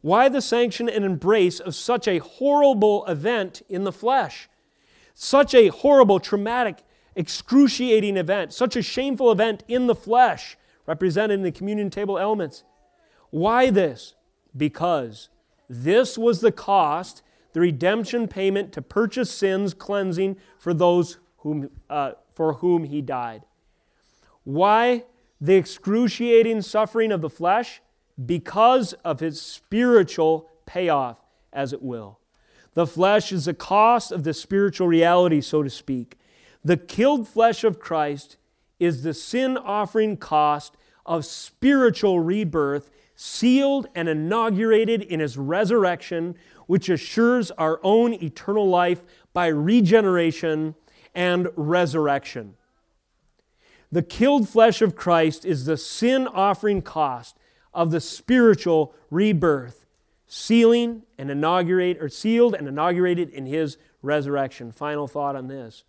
Why the sanction and embrace of such a horrible event in the flesh? Such a horrible, traumatic, excruciating event, such a shameful event in the flesh, represented in the communion table elements. Why this? Because this was the cost, the redemption payment to purchase sins cleansing for those whom, uh, for whom he died. Why the excruciating suffering of the flesh because of his spiritual payoff, as it will. The flesh is the cost of the spiritual reality, so to speak. The killed flesh of Christ is the sin offering cost of spiritual rebirth, sealed and inaugurated in his resurrection, which assures our own eternal life by regeneration and resurrection. The killed flesh of Christ is the sin offering cost of the spiritual rebirth sealing and inaugurate or sealed and inaugurated in his resurrection. Final thought on this.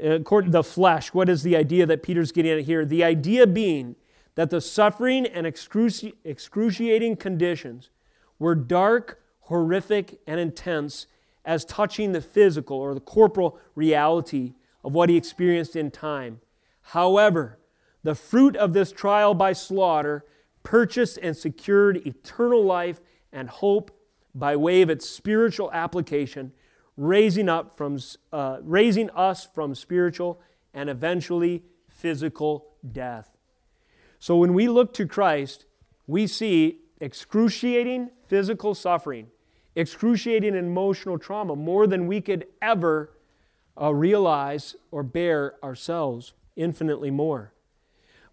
According to the flesh, what is the idea that Peter's getting at here? The idea being that the suffering and excruci- excruciating conditions were dark, horrific, and intense as touching the physical or the corporal reality of what he experienced in time. However, the fruit of this trial by slaughter purchased and secured eternal life and hope by way of its spiritual application, raising, up from, uh, raising us from spiritual and eventually physical death. So when we look to Christ, we see excruciating physical suffering, excruciating emotional trauma, more than we could ever uh, realize or bear ourselves, infinitely more.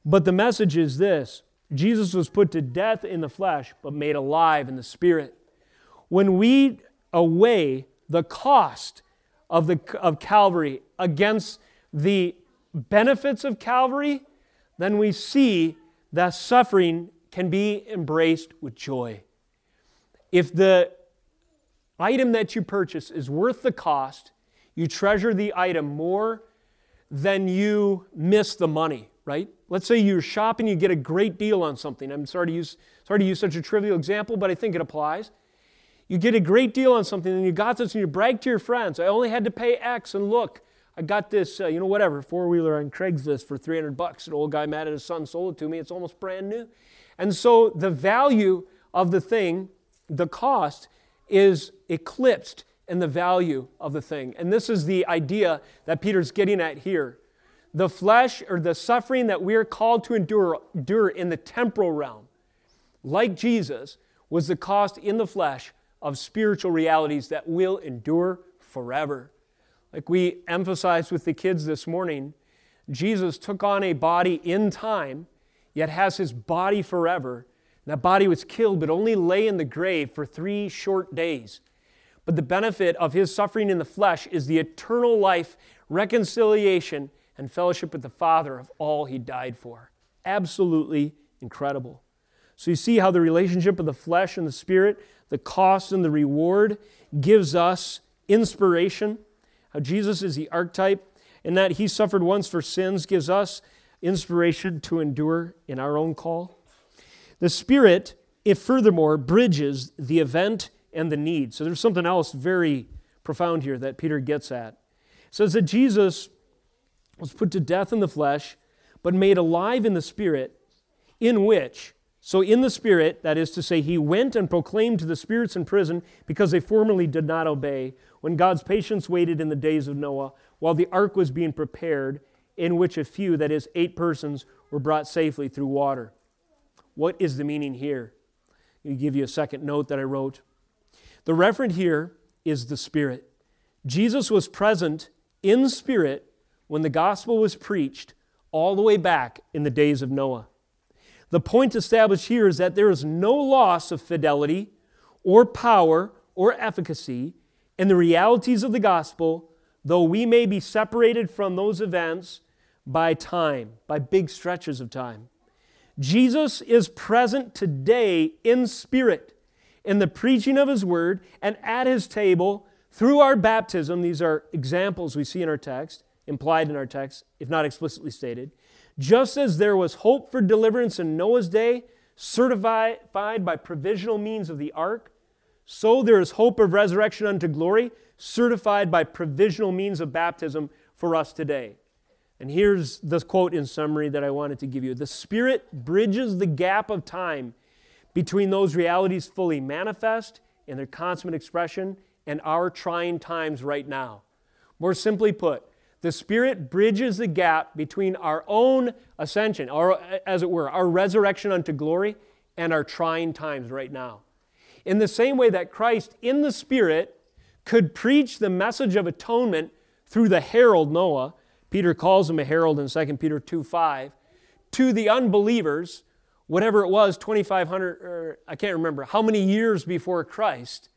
But the message is this Jesus was put to death in the flesh, but made alive in the spirit. When we weigh the cost of, the, of Calvary against the benefits of Calvary, then we see that suffering can be embraced with joy. If the item that you purchase is worth the cost, you treasure the item more than you miss the money, right? Let's say you're shopping, you get a great deal on something. I'm sorry to use, sorry to use such a trivial example, but I think it applies. You get a great deal on something and you got this and you brag to your friends, I only had to pay X and look, I got this, uh, you know, whatever, four wheeler on Craigslist for 300 bucks. An old guy mad at his son sold it to me. It's almost brand new. And so the value of the thing, the cost, is eclipsed in the value of the thing. And this is the idea that Peter's getting at here. The flesh or the suffering that we are called to endure, endure in the temporal realm, like Jesus, was the cost in the flesh of spiritual realities that will endure forever. Like we emphasized with the kids this morning, Jesus took on a body in time, yet has his body forever. And that body was killed, but only lay in the grave for three short days. But the benefit of his suffering in the flesh is the eternal life, reconciliation, and fellowship with the Father of all he died for. Absolutely incredible. So you see how the relationship of the flesh and the spirit, the cost and the reward, gives us inspiration how Jesus is the archetype, and that he suffered once for sins gives us inspiration to endure in our own call. The Spirit, if furthermore, bridges the event and the need. So there's something else very profound here that Peter gets at. It says that Jesus was put to death in the flesh, but made alive in the Spirit, in which, so in the Spirit, that is to say, he went and proclaimed to the spirits in prison because they formerly did not obey, when God's patience waited in the days of Noah while the ark was being prepared, in which a few, that is, eight persons, were brought safely through water. What is the meaning here? I'll give you a second note that I wrote. The referent here is the Spirit. Jesus was present in spirit when the gospel was preached all the way back in the days of Noah. The point established here is that there is no loss of fidelity or power or efficacy in the realities of the gospel, though we may be separated from those events by time, by big stretches of time. Jesus is present today in spirit, in the preaching of his word, and at his table through our baptism. These are examples we see in our text, implied in our text, if not explicitly stated. Just as there was hope for deliverance in Noah's day, certified by provisional means of the ark, so there is hope of resurrection unto glory, certified by provisional means of baptism for us today. And here's the quote in summary that I wanted to give you The Spirit bridges the gap of time between those realities fully manifest in their consummate expression and our trying times right now. More simply put, the Spirit bridges the gap between our own ascension, or as it were, our resurrection unto glory, and our trying times right now. In the same way that Christ in the Spirit could preach the message of atonement through the herald Noah, Peter calls him a herald in 2 Peter 2 5, to the unbelievers, whatever it was, 2,500, or I can't remember, how many years before Christ,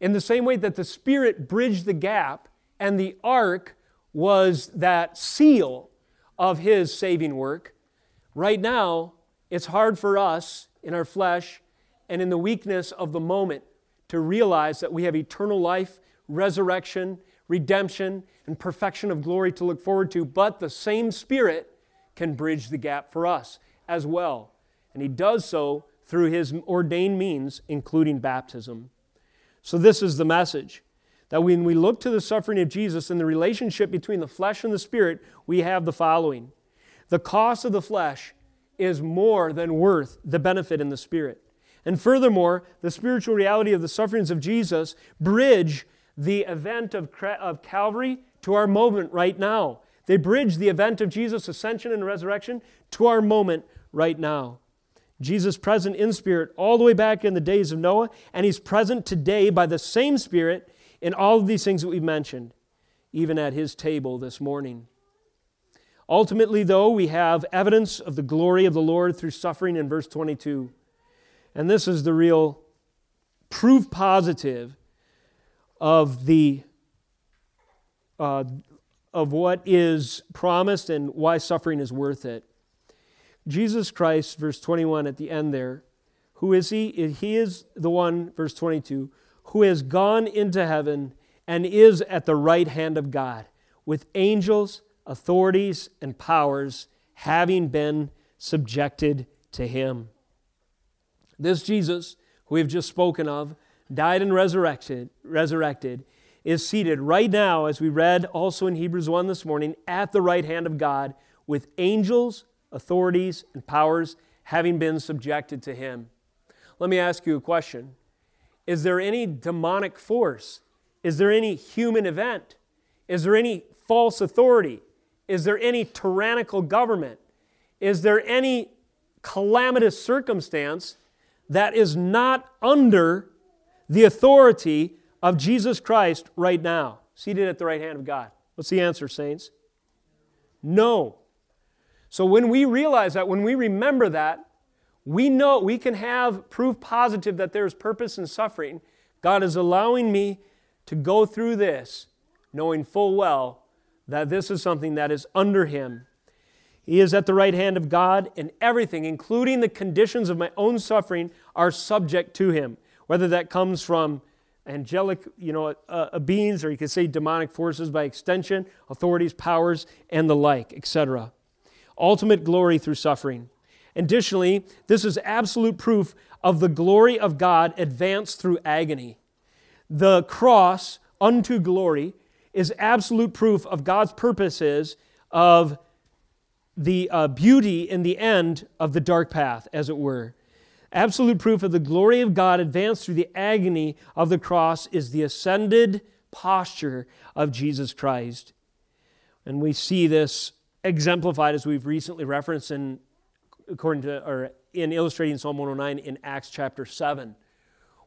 in the same way that the Spirit bridged the gap and the ark was that seal of His saving work, right now it's hard for us in our flesh and in the weakness of the moment to realize that we have eternal life, resurrection, redemption, and perfection of glory to look forward to, but the same Spirit can bridge the gap for us as well. And He does so through His ordained means, including baptism. So, this is the message that when we look to the suffering of Jesus and the relationship between the flesh and the Spirit, we have the following The cost of the flesh is more than worth the benefit in the Spirit. And furthermore, the spiritual reality of the sufferings of Jesus bridge the event of, of Calvary to our moment right now. They bridge the event of Jesus' ascension and resurrection to our moment right now. Jesus present in spirit all the way back in the days of Noah, and he's present today by the same spirit in all of these things that we've mentioned, even at his table this morning. Ultimately, though, we have evidence of the glory of the Lord through suffering in verse 22. And this is the real proof positive of the uh, of what is promised and why suffering is worth it. Jesus Christ, verse 21 at the end there, who is he? He is the one, verse 22, who has gone into heaven and is at the right hand of God, with angels, authorities, and powers having been subjected to him. This Jesus, who we've just spoken of, died and resurrected, resurrected, is seated right now, as we read also in Hebrews 1 this morning, at the right hand of God with angels, authorities, and powers having been subjected to him. Let me ask you a question Is there any demonic force? Is there any human event? Is there any false authority? Is there any tyrannical government? Is there any calamitous circumstance that is not under the authority of Jesus Christ right now, seated at the right hand of God? What's the answer, saints? No. So when we realize that, when we remember that, we know we can have proof positive that there is purpose in suffering. God is allowing me to go through this, knowing full well that this is something that is under Him. He is at the right hand of God, and everything, including the conditions of my own suffering, are subject to Him. Whether that comes from angelic, you know, uh, uh, beings, or you could say demonic forces by extension, authorities, powers, and the like, etc. Ultimate glory through suffering. Additionally, this is absolute proof of the glory of God advanced through agony. The cross unto glory is absolute proof of God's purposes of the uh, beauty in the end of the dark path, as it were. Absolute proof of the glory of God advanced through the agony of the cross is the ascended posture of Jesus Christ. And we see this exemplified as we've recently referenced in according to or in illustrating Psalm 109 in Acts chapter 7,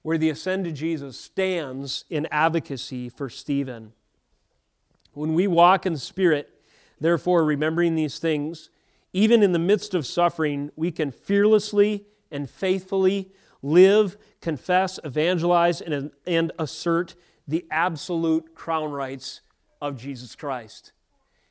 where the ascended Jesus stands in advocacy for Stephen. When we walk in spirit, therefore remembering these things, even in the midst of suffering, we can fearlessly and faithfully live, confess, evangelize, and, and assert the absolute crown rights of Jesus Christ.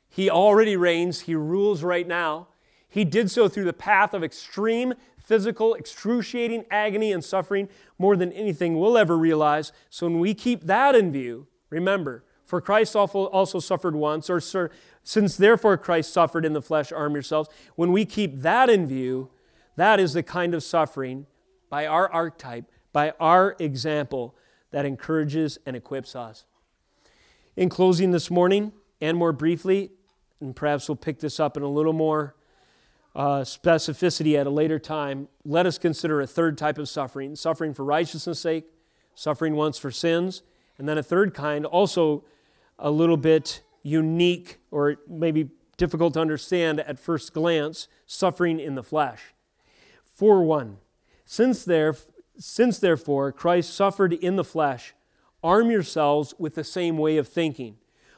He already reigns, He rules right now. He did so through the path of extreme physical, excruciating agony and suffering more than anything we'll ever realize. So when we keep that in view, remember, for Christ also suffered once, or since therefore Christ suffered in the flesh, arm yourselves. When we keep that in view, that is the kind of suffering by our archetype, by our example, that encourages and equips us. In closing this morning, and more briefly, and perhaps we'll pick this up in a little more uh, specificity at a later time, let us consider a third type of suffering suffering for righteousness' sake, suffering once for sins, and then a third kind, also a little bit unique or maybe difficult to understand at first glance, suffering in the flesh. 4 1. Since, there, since therefore Christ suffered in the flesh, arm yourselves with the same way of thinking.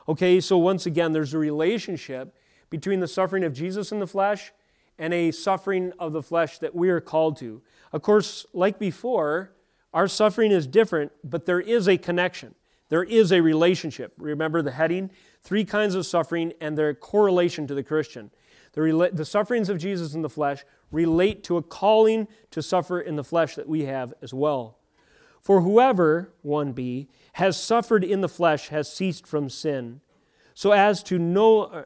Okay, so once again, there's a relationship between the suffering of Jesus in the flesh and a suffering of the flesh that we are called to. Of course, like before, our suffering is different, but there is a connection. There is a relationship. Remember the heading? Three kinds of suffering and their correlation to the Christian. The, the sufferings of Jesus in the flesh relate to a calling to suffer in the flesh that we have as well. For whoever, 1b, has suffered in the flesh has ceased from sin, so as to know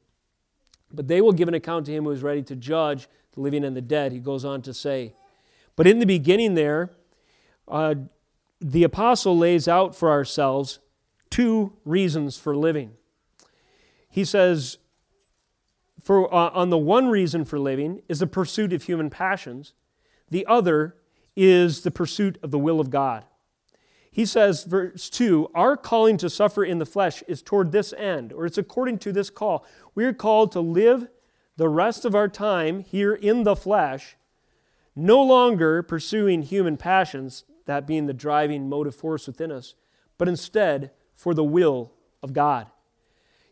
But they will give an account to him who is ready to judge the living and the dead, he goes on to say. But in the beginning, there, uh, the apostle lays out for ourselves two reasons for living. He says, for, uh, on the one reason for living is the pursuit of human passions, the other is the pursuit of the will of God. He says, verse 2 Our calling to suffer in the flesh is toward this end, or it's according to this call. We are called to live the rest of our time here in the flesh, no longer pursuing human passions, that being the driving motive force within us, but instead for the will of God.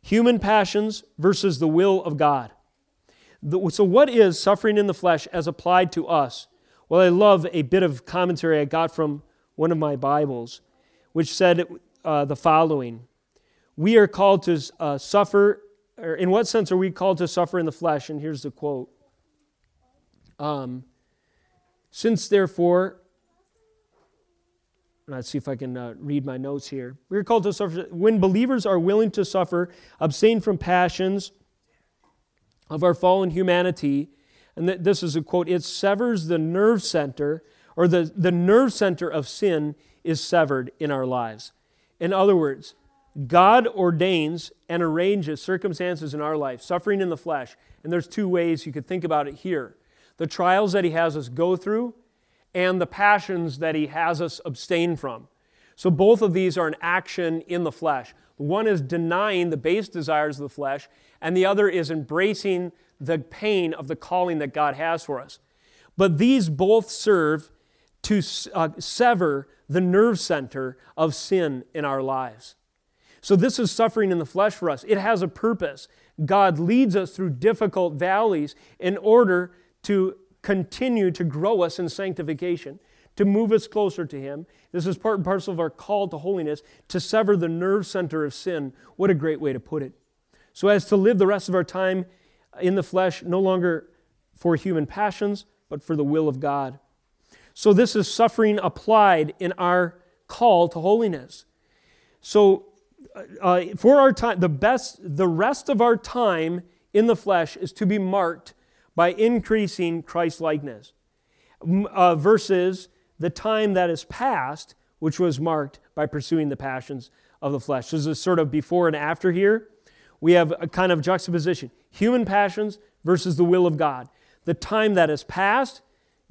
Human passions versus the will of God. So, what is suffering in the flesh as applied to us? Well, I love a bit of commentary I got from one of my Bibles, which said uh, the following We are called to uh, suffer, or in what sense are we called to suffer in the flesh? And here's the quote um, Since therefore, let's see if I can uh, read my notes here. We're called to suffer when believers are willing to suffer, abstain from passions of our fallen humanity. And this is a quote it severs the nerve center or the, the nerve center of sin is severed in our lives. In other words, God ordains and arranges circumstances in our life, suffering in the flesh. And there's two ways you could think about it here the trials that He has us go through, and the passions that He has us abstain from. So both of these are an action in the flesh. One is denying the base desires of the flesh, and the other is embracing the pain of the calling that God has for us. But these both serve to uh, sever the nerve center of sin in our lives. So, this is suffering in the flesh for us. It has a purpose. God leads us through difficult valleys in order to continue to grow us in sanctification, to move us closer to Him. This is part and parcel of our call to holiness, to sever the nerve center of sin. What a great way to put it. So, as to live the rest of our time in the flesh, no longer for human passions, but for the will of God. So, this is suffering applied in our call to holiness. So, uh, for our time, the best, the rest of our time in the flesh is to be marked by increasing Christ likeness, uh, versus the time that is past, which was marked by pursuing the passions of the flesh. This is sort of before and after here. We have a kind of juxtaposition human passions versus the will of God. The time that is past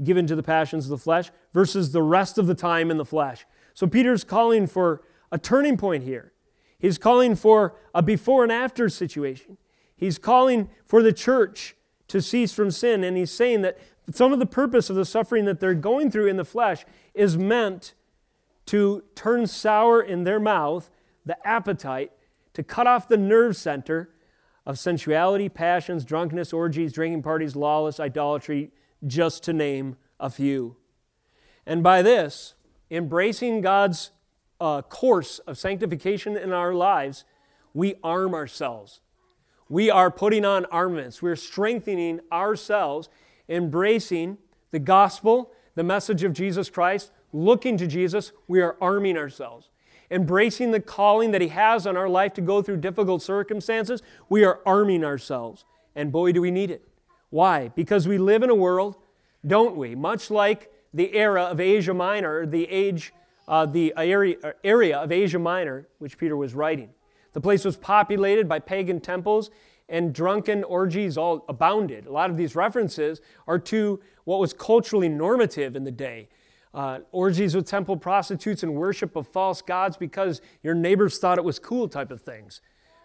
given to the passions of the flesh versus the rest of the time in the flesh. So Peter's calling for a turning point here. He's calling for a before and after situation. He's calling for the church to cease from sin. And he's saying that some of the purpose of the suffering that they're going through in the flesh is meant to turn sour in their mouth the appetite, to cut off the nerve center of sensuality, passions, drunkenness, orgies, drinking parties, lawless, idolatry, just to name a few. And by this, embracing God's uh, course of sanctification in our lives, we arm ourselves. We are putting on armaments. We're strengthening ourselves, embracing the gospel, the message of Jesus Christ, looking to Jesus. We are arming ourselves. Embracing the calling that He has on our life to go through difficult circumstances, we are arming ourselves. And boy, do we need it. Why? Because we live in a world, don't we? Much like the era of Asia Minor, the age, uh, the area, area of Asia Minor, which Peter was writing. The place was populated by pagan temples and drunken orgies all abounded. A lot of these references are to what was culturally normative in the day. Uh, orgies with temple prostitutes and worship of false gods because your neighbors thought it was cool type of things.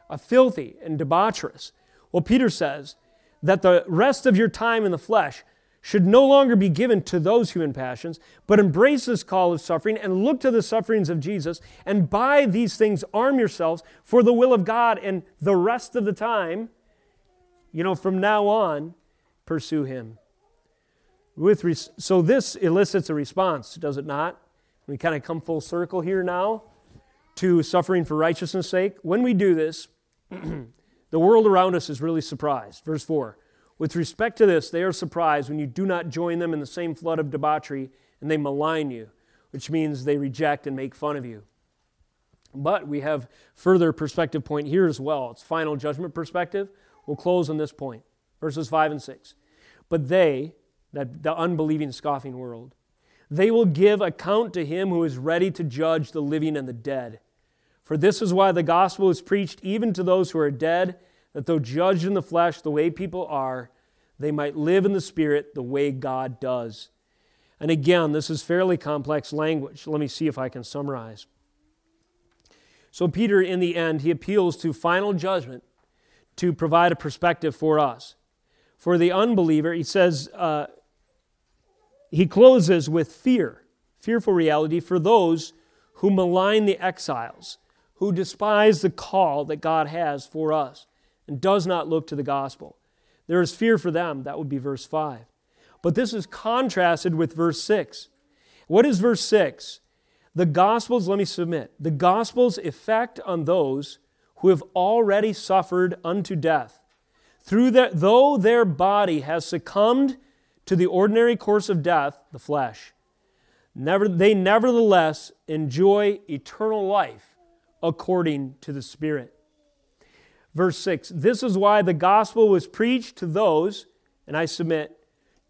Uh, filthy and debaucherous. Well, Peter says, that the rest of your time in the flesh should no longer be given to those human passions, but embrace this call of suffering and look to the sufferings of Jesus, and by these things arm yourselves for the will of God, and the rest of the time, you know, from now on, pursue Him. With res- so this elicits a response, does it not? We kind of come full circle here now to suffering for righteousness' sake. When we do this, the world around us is really surprised. Verse 4 with respect to this, they are surprised when you do not join them in the same flood of debauchery and they malign you, which means they reject and make fun of you. But we have further perspective point here as well. It's final judgment perspective. We'll close on this point. Verses 5 and 6. But they, that the unbelieving, scoffing world, they will give account to him who is ready to judge the living and the dead. For this is why the gospel is preached even to those who are dead that though judged in the flesh the way people are, they might live in the spirit the way God does. And again, this is fairly complex language. Let me see if I can summarize. So, Peter, in the end, he appeals to final judgment to provide a perspective for us. For the unbeliever, he says, uh, he closes with fear, fearful reality for those who malign the exiles, who despise the call that God has for us and does not look to the gospel. There is fear for them. That would be verse 5. But this is contrasted with verse 6. What is verse 6? The gospel's, let me submit, the gospel's effect on those who have already suffered unto death. Through that, though their body has succumbed to the ordinary course of death, the flesh, never, they nevertheless enjoy eternal life according to the Spirit. Verse 6 This is why the gospel was preached to those, and I submit,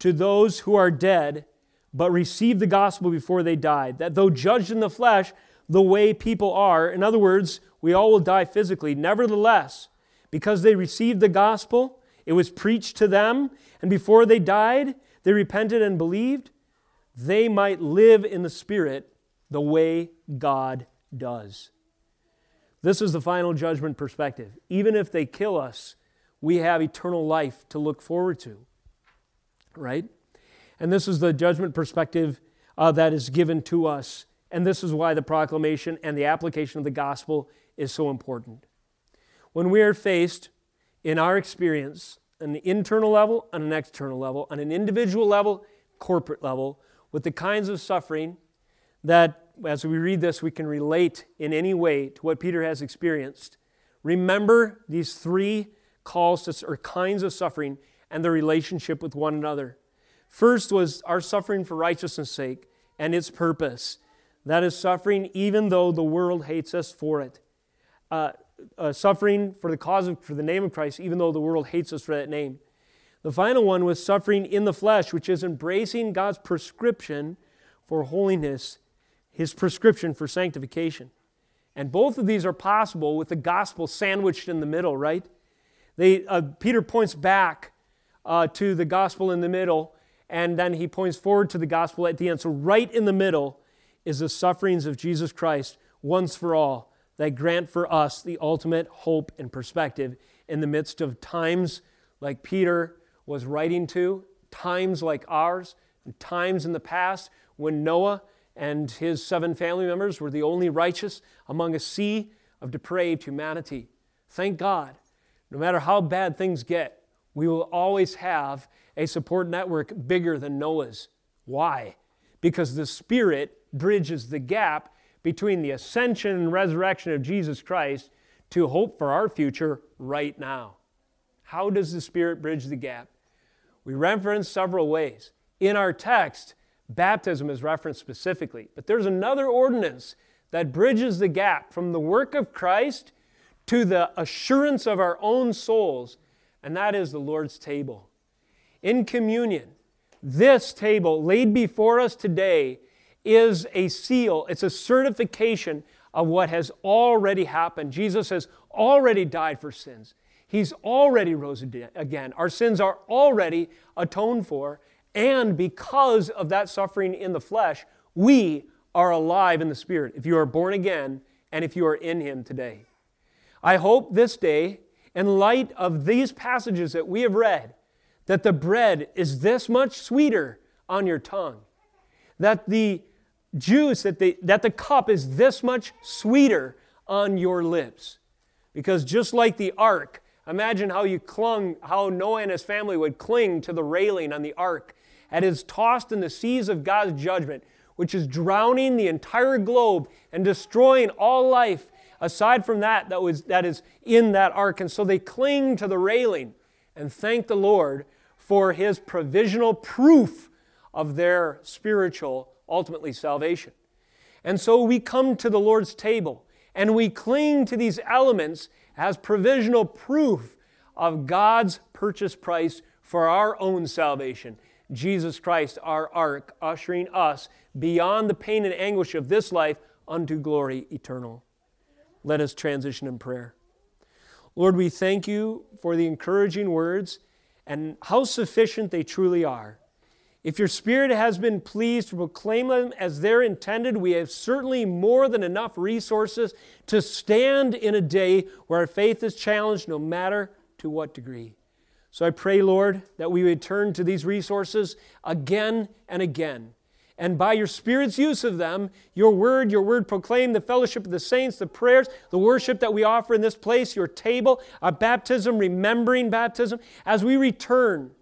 to those who are dead, but received the gospel before they died, that though judged in the flesh the way people are, in other words, we all will die physically, nevertheless, because they received the gospel, it was preached to them, and before they died, they repented and believed, they might live in the Spirit the way God does. This is the final judgment perspective. Even if they kill us, we have eternal life to look forward to. Right? And this is the judgment perspective uh, that is given to us. And this is why the proclamation and the application of the gospel is so important. When we are faced in our experience, an internal level and an external level, on an individual level, corporate level, with the kinds of suffering that as we read this, we can relate in any way to what Peter has experienced. Remember these three calls to, or kinds of suffering and their relationship with one another. First was our suffering for righteousness' sake and its purpose. That is suffering even though the world hates us for it. Uh, uh, suffering for the cause of for the name of Christ, even though the world hates us for that name. The final one was suffering in the flesh, which is embracing God's prescription for holiness his prescription for sanctification. And both of these are possible with the gospel sandwiched in the middle, right? They, uh, Peter points back uh, to the gospel in the middle, and then he points forward to the gospel at the end. So, right in the middle is the sufferings of Jesus Christ once for all that grant for us the ultimate hope and perspective in the midst of times like Peter was writing to, times like ours, and times in the past when Noah and his seven family members were the only righteous among a sea of depraved humanity. Thank God, no matter how bad things get, we will always have a support network bigger than Noah's. Why? Because the Spirit bridges the gap between the ascension and resurrection of Jesus Christ to hope for our future right now. How does the Spirit bridge the gap? We reference several ways. In our text, Baptism is referenced specifically, but there's another ordinance that bridges the gap from the work of Christ to the assurance of our own souls, and that is the Lord's table. In communion, this table laid before us today is a seal, it's a certification of what has already happened. Jesus has already died for sins. He's already rose again. Our sins are already atoned for, and because of that suffering in the flesh, we are alive in the Spirit if you are born again and if you are in Him today. I hope this day, in light of these passages that we have read, that the bread is this much sweeter on your tongue, that the juice, that the, that the cup is this much sweeter on your lips. Because just like the ark, imagine how you clung, how Noah and his family would cling to the railing on the ark and is tossed in the seas of God's judgment, which is drowning the entire globe and destroying all life aside from that that, was, that is in that ark. And so they cling to the railing and thank the Lord for his provisional proof of their spiritual, ultimately, salvation. And so we come to the Lord's table and we cling to these elements as provisional proof of God's purchase price for our own salvation. Jesus Christ, our ark, ushering us beyond the pain and anguish of this life unto glory eternal. Let us transition in prayer. Lord, we thank you for the encouraging words and how sufficient they truly are. If your Spirit has been pleased to proclaim them as they're intended, we have certainly more than enough resources to stand in a day where our faith is challenged, no matter to what degree. So I pray, Lord, that we would turn to these resources again and again. And by your Spirit's use of them, your word, your word proclaim the fellowship of the saints, the prayers, the worship that we offer in this place, your table, our baptism, remembering baptism, as we return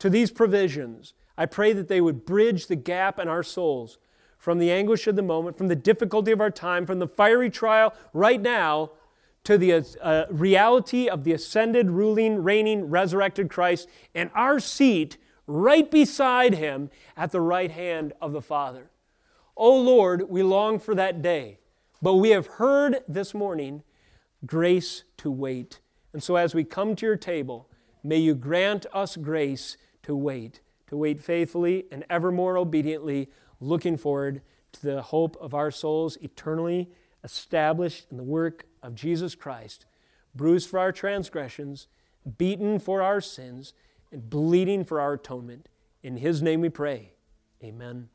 to these provisions I pray that they would bridge the gap in our souls from the anguish of the moment, from the difficulty of our time, from the fiery trial right now to the uh, reality of the ascended, ruling, reigning, resurrected Christ and our seat right beside him at the right hand of the Father. Oh Lord, we long for that day, but we have heard this morning grace to wait. And so as we come to your table, may you grant us grace to wait to wait faithfully and ever more obediently, looking forward to the hope of our souls eternally established in the work of Jesus Christ, bruised for our transgressions, beaten for our sins, and bleeding for our atonement. In His name we pray. Amen.